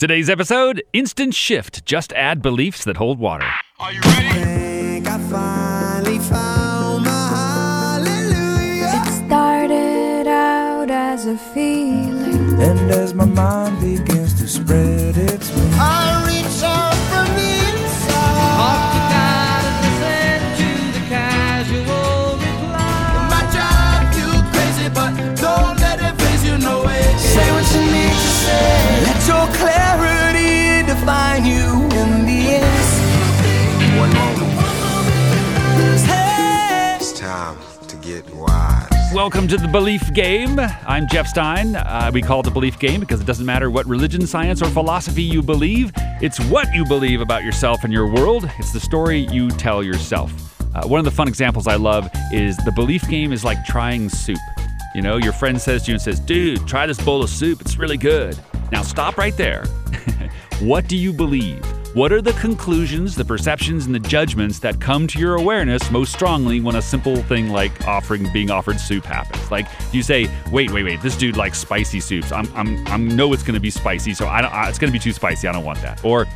Today's episode Instant Shift. Just add beliefs that hold water. Are you ready? think I finally found my hallelujah. It started out as a feeling. And as my mind begins to spread its wings, get wise. Welcome to the Belief Game. I'm Jeff Stein. Uh, we call it the Belief Game because it doesn't matter what religion, science, or philosophy you believe. It's what you believe about yourself and your world. It's the story you tell yourself. Uh, one of the fun examples I love is the Belief Game is like trying soup. You know, your friend says to you and says, dude, try this bowl of soup. It's really good. Now stop right there. what do you believe? What are the conclusions, the perceptions, and the judgments that come to your awareness most strongly when a simple thing like offering being offered soup happens? Like you say, wait, wait, wait, this dude likes spicy soups. I'm, I'm, I know it's going to be spicy, so I don't. I, it's going to be too spicy. I don't want that. Or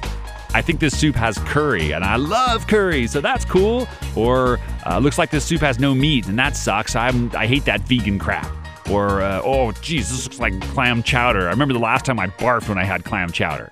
I think this soup has curry, and I love curry, so that's cool. Or uh, looks like this soup has no meat, and that sucks. I'm, I hate that vegan crap. Or uh, oh, geez, this looks like clam chowder. I remember the last time I barfed when I had clam chowder.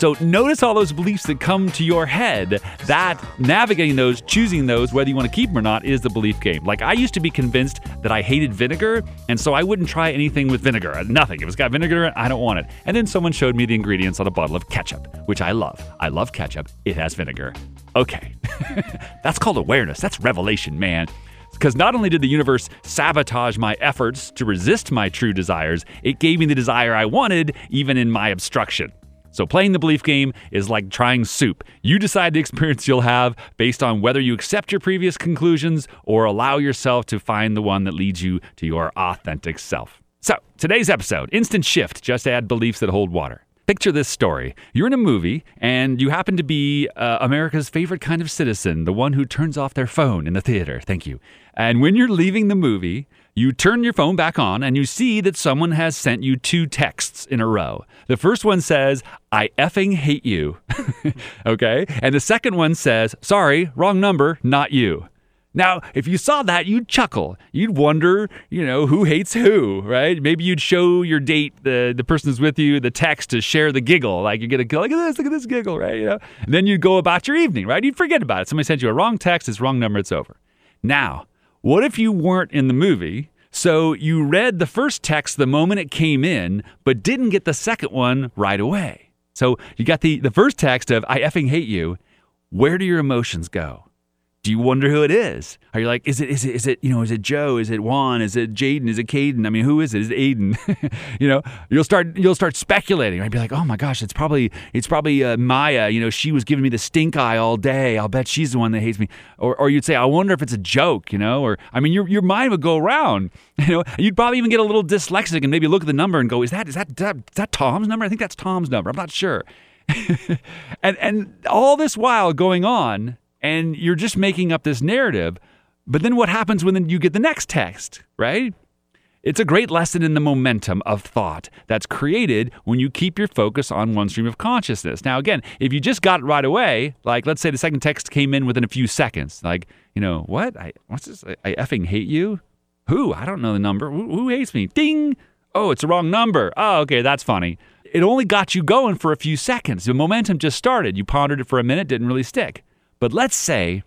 So notice all those beliefs that come to your head. That navigating those, choosing those, whether you want to keep them or not, is the belief game. Like I used to be convinced that I hated vinegar, and so I wouldn't try anything with vinegar. Nothing. If it's got vinegar in it, I don't want it. And then someone showed me the ingredients on a bottle of ketchup, which I love. I love ketchup. It has vinegar. Okay. That's called awareness. That's revelation, man. Because not only did the universe sabotage my efforts to resist my true desires, it gave me the desire I wanted, even in my obstruction. So, playing the belief game is like trying soup. You decide the experience you'll have based on whether you accept your previous conclusions or allow yourself to find the one that leads you to your authentic self. So, today's episode Instant Shift, just add beliefs that hold water. Picture this story. You're in a movie and you happen to be uh, America's favorite kind of citizen, the one who turns off their phone in the theater. Thank you. And when you're leaving the movie, you turn your phone back on and you see that someone has sent you two texts in a row. The first one says, I effing hate you. okay. And the second one says, sorry, wrong number, not you. Now, if you saw that, you'd chuckle. You'd wonder, you know, who hates who, right? Maybe you'd show your date, the, the person who's with you, the text to share the giggle. Like you get a go, look at this, look at this giggle, right? You know, and then you'd go about your evening, right? You'd forget about it. Somebody sent you a wrong text, it's wrong number, it's over. Now, what if you weren't in the movie? So you read the first text the moment it came in, but didn't get the second one right away. So you got the, the first text of, I effing hate you. Where do your emotions go? Do you wonder who it is? Are you like, is it, is it, is it, you know, is it Joe? Is it Juan? Is it Jaden? Is it Caden? I mean, who is it? Is it Aiden? you know, you'll start, you'll start speculating. I'd be like, oh my gosh, it's probably, it's probably uh, Maya. You know, she was giving me the stink eye all day. I'll bet she's the one that hates me. Or, or you'd say, I wonder if it's a joke. You know, or I mean, your your mind would go around. You know, you'd probably even get a little dyslexic and maybe look at the number and go, is that, is that, is that, is that Tom's number? I think that's Tom's number. I'm not sure. and and all this while going on and you're just making up this narrative. But then what happens when you get the next text, right? It's a great lesson in the momentum of thought that's created when you keep your focus on one stream of consciousness. Now, again, if you just got it right away, like let's say the second text came in within a few seconds, like, you know, what? I, what's this? I, I effing hate you? Who? I don't know the number. Who, who hates me? Ding! Oh, it's the wrong number. Oh, okay, that's funny. It only got you going for a few seconds. The momentum just started. You pondered it for a minute, didn't really stick. But let's say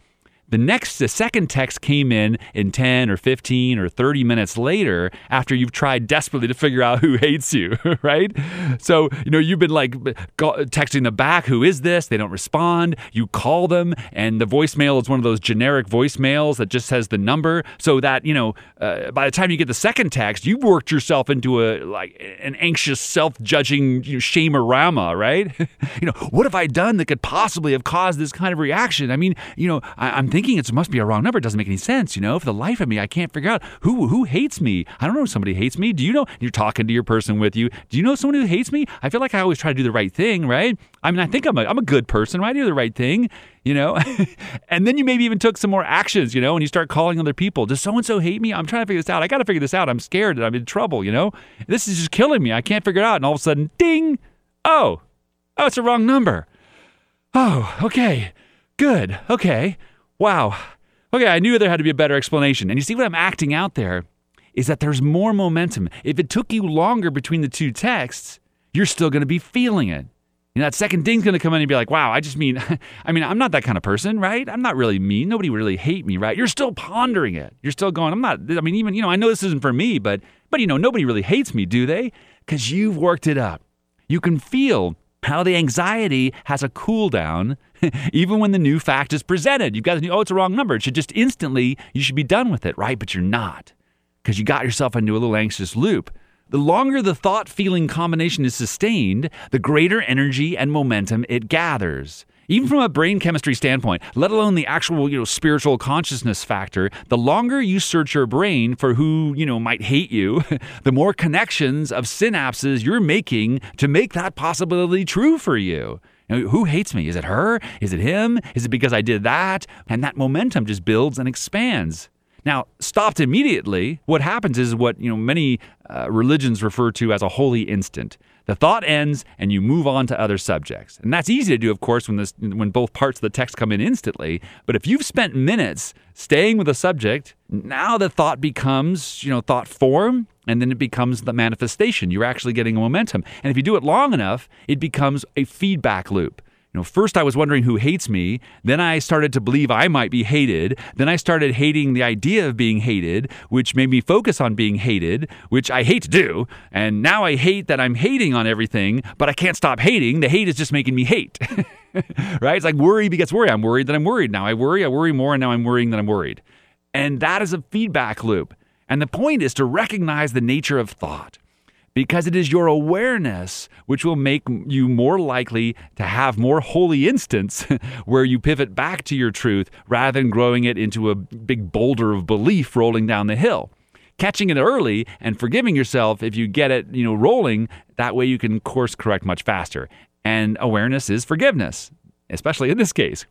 the next, the second text came in in 10 or 15 or 30 minutes later after you've tried desperately to figure out who hates you, right? So, you know, you've been like texting them back, who is this? They don't respond. You call them, and the voicemail is one of those generic voicemails that just says the number so that, you know, uh, by the time you get the second text, you've worked yourself into a, like, an anxious, self judging you know, shamerama, right? you know, what have I done that could possibly have caused this kind of reaction? I mean, you know, I, I'm thinking it must be a wrong number. Doesn't make any sense, you know. For the life of me, I can't figure out who who hates me. I don't know if somebody hates me. Do you know? You're talking to your person with you. Do you know someone who hates me? I feel like I always try to do the right thing, right? I mean, I think I'm a, I'm a good person, right? I do the right thing, you know. and then you maybe even took some more actions, you know, and you start calling other people. Does so and so hate me? I'm trying to figure this out. I got to figure this out. I'm scared that I'm in trouble, you know. This is just killing me. I can't figure it out. And all of a sudden, ding! Oh, Oh, it's a wrong number. Oh, okay. Good. Okay. Wow. Okay, I knew there had to be a better explanation. And you see what I'm acting out there is that there's more momentum. If it took you longer between the two texts, you're still going to be feeling it. You know, that second ding's going to come in and be like, wow, I just mean, I mean, I'm not that kind of person, right? I'm not really mean. Nobody would really hate me, right? You're still pondering it. You're still going, I'm not, I mean, even, you know, I know this isn't for me, but, but, you know, nobody really hates me, do they? Because you've worked it up. You can feel how the anxiety has a cool down even when the new fact is presented. You've got the new, oh, it's a wrong number. It should just instantly, you should be done with it, right? But you're not because you got yourself into a little anxious loop. The longer the thought feeling combination is sustained, the greater energy and momentum it gathers. Even from a brain chemistry standpoint, let alone the actual, you know, spiritual consciousness factor, the longer you search your brain for who, you know, might hate you, the more connections of synapses you're making to make that possibility true for you. you know, who hates me? Is it her? Is it him? Is it because I did that? And that momentum just builds and expands. Now, stopped immediately, what happens is what you know many uh, religions refer to as a holy instant. The thought ends, and you move on to other subjects, and that's easy to do, of course, when this when both parts of the text come in instantly. But if you've spent minutes staying with a subject, now the thought becomes you know thought form, and then it becomes the manifestation. You're actually getting a momentum, and if you do it long enough, it becomes a feedback loop. You know, first I was wondering who hates me. Then I started to believe I might be hated. Then I started hating the idea of being hated, which made me focus on being hated, which I hate to do. And now I hate that I'm hating on everything, but I can't stop hating. The hate is just making me hate. right? It's like worry begets worry. I'm worried that I'm worried. Now I worry, I worry more, and now I'm worrying that I'm worried. And that is a feedback loop. And the point is to recognize the nature of thought because it is your awareness which will make you more likely to have more holy instants where you pivot back to your truth rather than growing it into a big boulder of belief rolling down the hill. Catching it early and forgiving yourself if you get it, you know, rolling, that way you can course correct much faster. And awareness is forgiveness, especially in this case.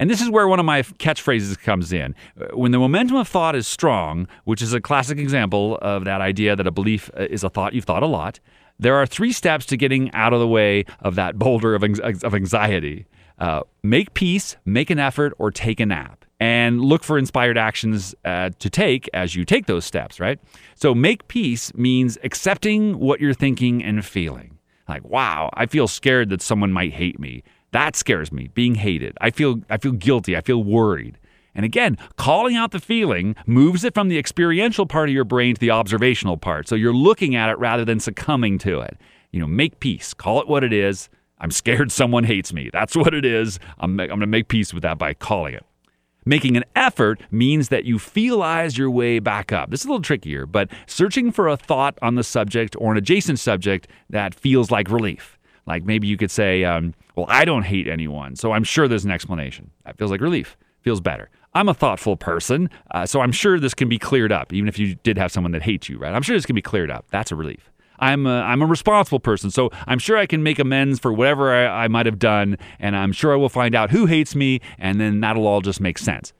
And this is where one of my catchphrases comes in. When the momentum of thought is strong, which is a classic example of that idea that a belief uh, is a thought you've thought a lot, there are three steps to getting out of the way of that boulder of, of anxiety. Uh, make peace, make an effort, or take a nap. And look for inspired actions uh, to take as you take those steps, right? So, make peace means accepting what you're thinking and feeling. Like, wow, I feel scared that someone might hate me. That scares me, being hated. I feel I feel guilty, I feel worried. And again, calling out the feeling moves it from the experiential part of your brain to the observational part. So you're looking at it rather than succumbing to it. You know, make peace, call it what it is. I'm scared someone hates me. That's what it is. I'm, I'm going to make peace with that by calling it. Making an effort means that you feelize your way back up. This is a little trickier, but searching for a thought on the subject or an adjacent subject that feels like relief. Like maybe you could say, um, well, I don't hate anyone, so I'm sure there's an explanation. That feels like relief, feels better. I'm a thoughtful person, uh, so I'm sure this can be cleared up, even if you did have someone that hates you, right? I'm sure this can be cleared up. That's a relief. I'm a, I'm a responsible person, so I'm sure I can make amends for whatever I, I might have done, and I'm sure I will find out who hates me, and then that'll all just make sense.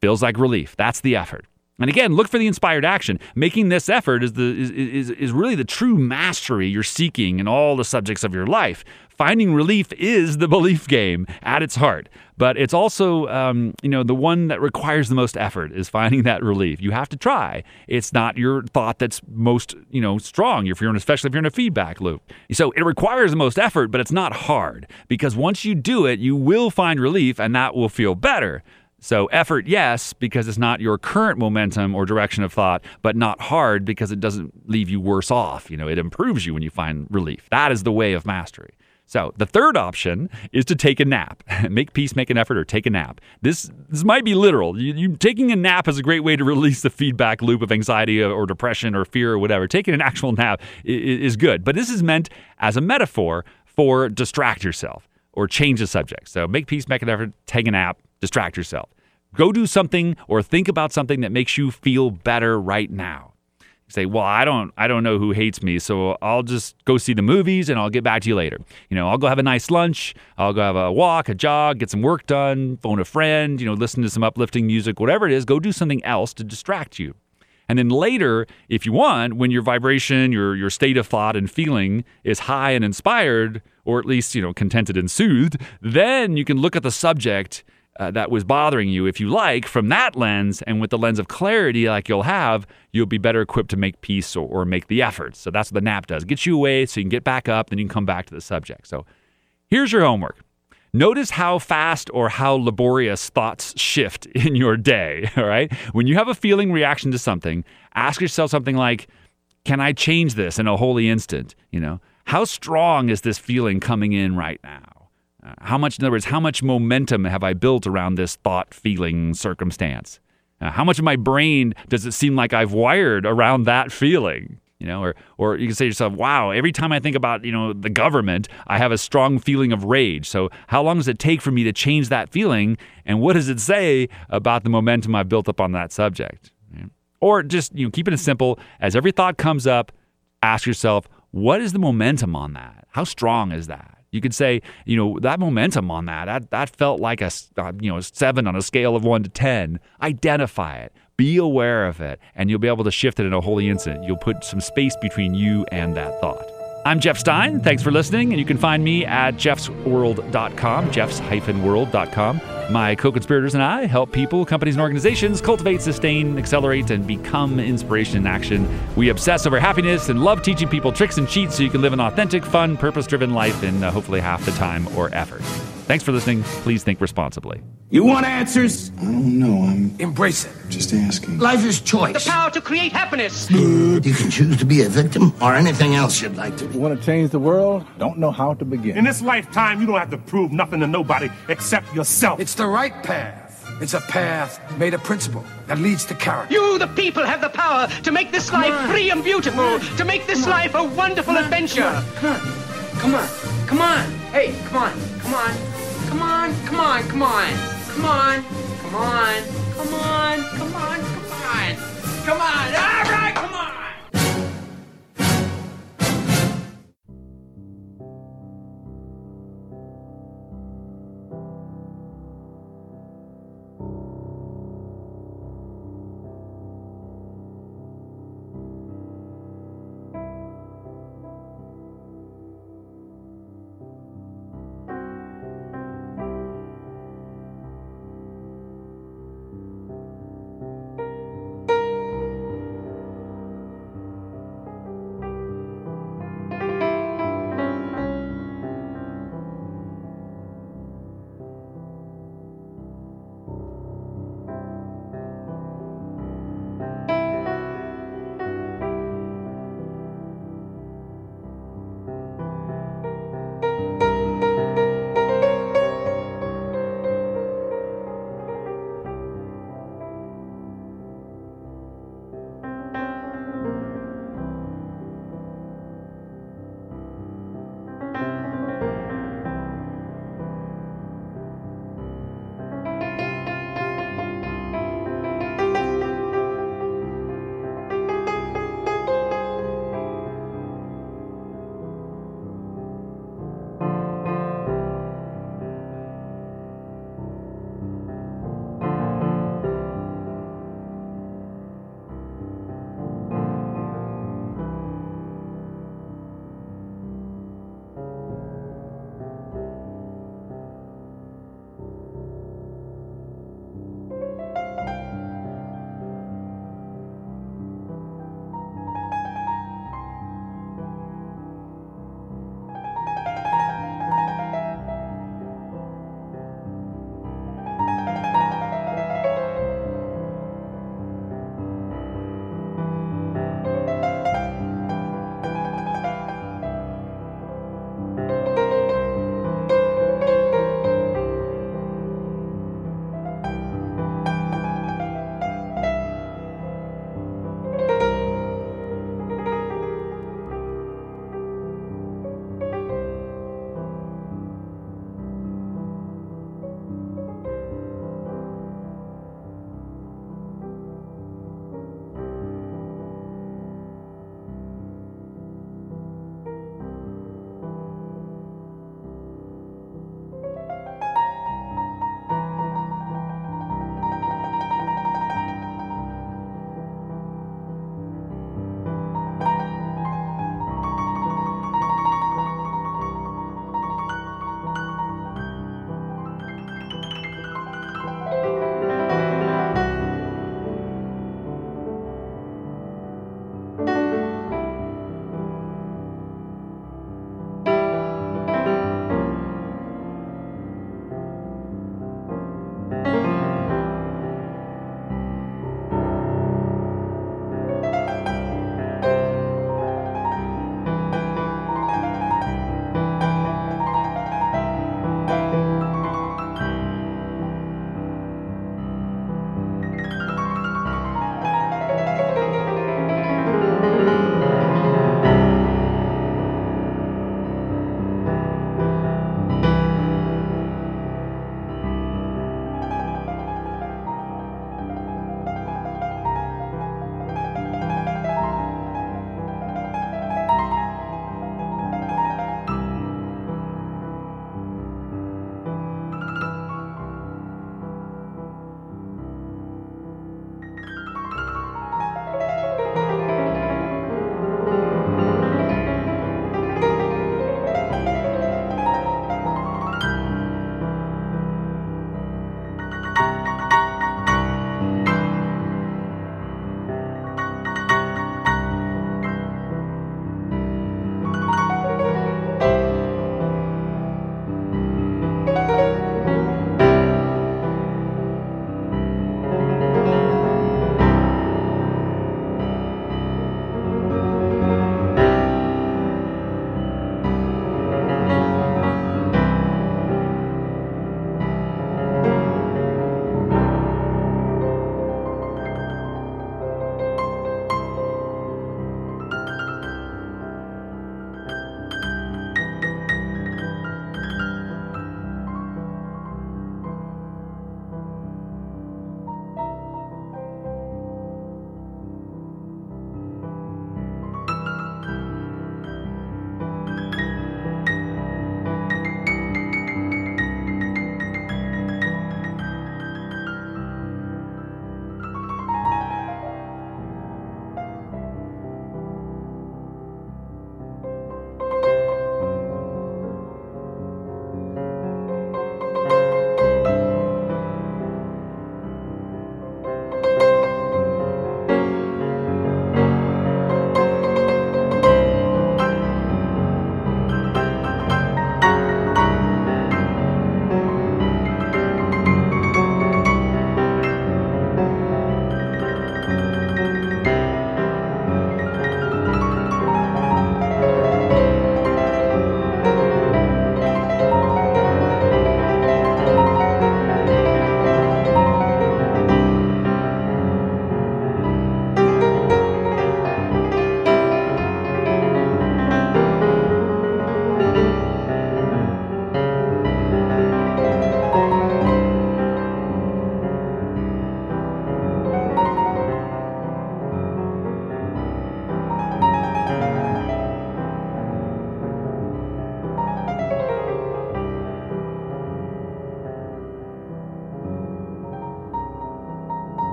Feels like relief. That's the effort. And again, look for the inspired action. Making this effort is, the, is, is, is really the true mastery you're seeking in all the subjects of your life. Finding relief is the belief game at its heart, but it's also, um, you know, the one that requires the most effort is finding that relief. You have to try. It's not your thought that's most, you know, strong. If you're in, especially if you're in a feedback loop. So it requires the most effort, but it's not hard because once you do it, you will find relief, and that will feel better. So, effort, yes, because it's not your current momentum or direction of thought, but not hard because it doesn't leave you worse off. You know, it improves you when you find relief. That is the way of mastery. So, the third option is to take a nap. make peace, make an effort, or take a nap. This this might be literal. You, you, taking a nap is a great way to release the feedback loop of anxiety or, depression or fear or whatever. Taking an actual nap is, is good, but this is meant as a metaphor for distract yourself or change the subject. So, make peace, make an effort, take a nap, distract yourself. Go do something or think about something that makes you feel better right now. You say, "Well, I don't I don't know who hates me, so I'll just go see the movies and I'll get back to you later." You know, I'll go have a nice lunch, I'll go have a walk, a jog, get some work done, phone a friend, you know, listen to some uplifting music, whatever it is, go do something else to distract you. And then later, if you want, when your vibration, your your state of thought and feeling is high and inspired, or at least, you know, contented and soothed, then you can look at the subject uh, that was bothering you, if you like, from that lens, and with the lens of clarity, like you'll have, you'll be better equipped to make peace or, or make the effort. So that's what the nap does. Gets you away so you can get back up, then you can come back to the subject. So here's your homework. Notice how fast or how laborious thoughts shift in your day, all right? When you have a feeling reaction to something, ask yourself something like, can I change this in a holy instant? You know, how strong is this feeling coming in right now? Uh, how much, in other words, how much momentum have I built around this thought, feeling, circumstance? Uh, how much of my brain does it seem like I've wired around that feeling? You know, or or you can say to yourself, "Wow, every time I think about you know the government, I have a strong feeling of rage." So, how long does it take for me to change that feeling, and what does it say about the momentum I've built up on that subject? Or just you know, keep it as simple as every thought comes up, ask yourself, "What is the momentum on that? How strong is that?" You could say, you know, that momentum on that, that, that felt like a, uh, you know, seven on a scale of one to 10. Identify it, be aware of it, and you'll be able to shift it in a holy instant. You'll put some space between you and that thought. I'm Jeff Stein. Thanks for listening. And you can find me at jeffsworld.com, jeffs-world.com. My co conspirators and I help people, companies, and organizations cultivate, sustain, accelerate, and become inspiration in action. We obsess over happiness and love teaching people tricks and cheats so you can live an authentic, fun, purpose driven life in uh, hopefully half the time or effort. Thanks for listening. Please think responsibly. You want answers? I don't know. I'm Embrace it. just asking. Life is choice. The power to create happiness. You can choose to be a victim or anything else you'd like to be. Want to change the world? Don't know how to begin. In this lifetime, you don't have to prove nothing to nobody except yourself. It's the right path. It's a path made of principle that leads to character. You, the people, have the power to make this life free and beautiful, to make this life a wonderful adventure. Come on. Come on. Come on. Hey, come on. Come on. Come on, come on, come on. Come on, come on, come on, come on, come on. Come on, all right, come on.